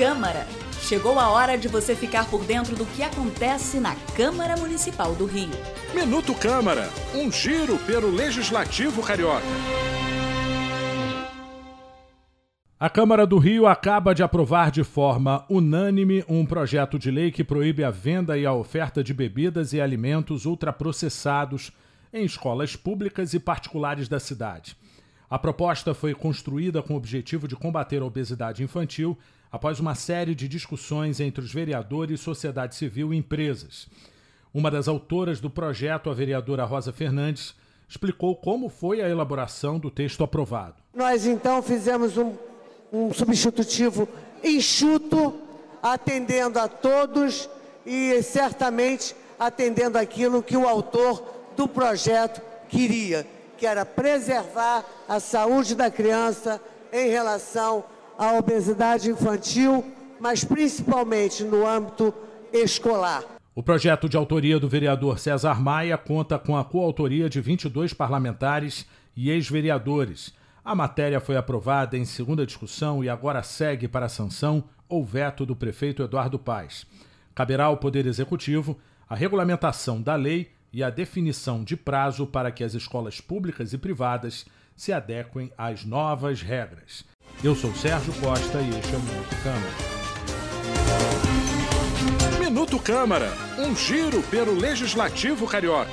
Câmara. Chegou a hora de você ficar por dentro do que acontece na Câmara Municipal do Rio. Minuto Câmara, um giro pelo Legislativo Carioca. A Câmara do Rio acaba de aprovar de forma unânime um projeto de lei que proíbe a venda e a oferta de bebidas e alimentos ultraprocessados em escolas públicas e particulares da cidade. A proposta foi construída com o objetivo de combater a obesidade infantil após uma série de discussões entre os vereadores, sociedade civil e empresas. Uma das autoras do projeto, a vereadora Rosa Fernandes, explicou como foi a elaboração do texto aprovado. Nós então fizemos um um substitutivo enxuto, atendendo a todos e certamente atendendo aquilo que o autor do projeto queria, que era preservar a saúde da criança em relação à obesidade infantil, mas principalmente no âmbito escolar. O projeto de autoria do vereador César Maia conta com a coautoria de 22 parlamentares e ex-vereadores a matéria foi aprovada em segunda discussão e agora segue para sanção ou veto do prefeito Eduardo Paes. Caberá ao Poder Executivo a regulamentação da lei e a definição de prazo para que as escolas públicas e privadas se adequem às novas regras. Eu sou Sérgio Costa e este é o Minuto Câmara. Minuto Câmara, um giro pelo Legislativo Carioca.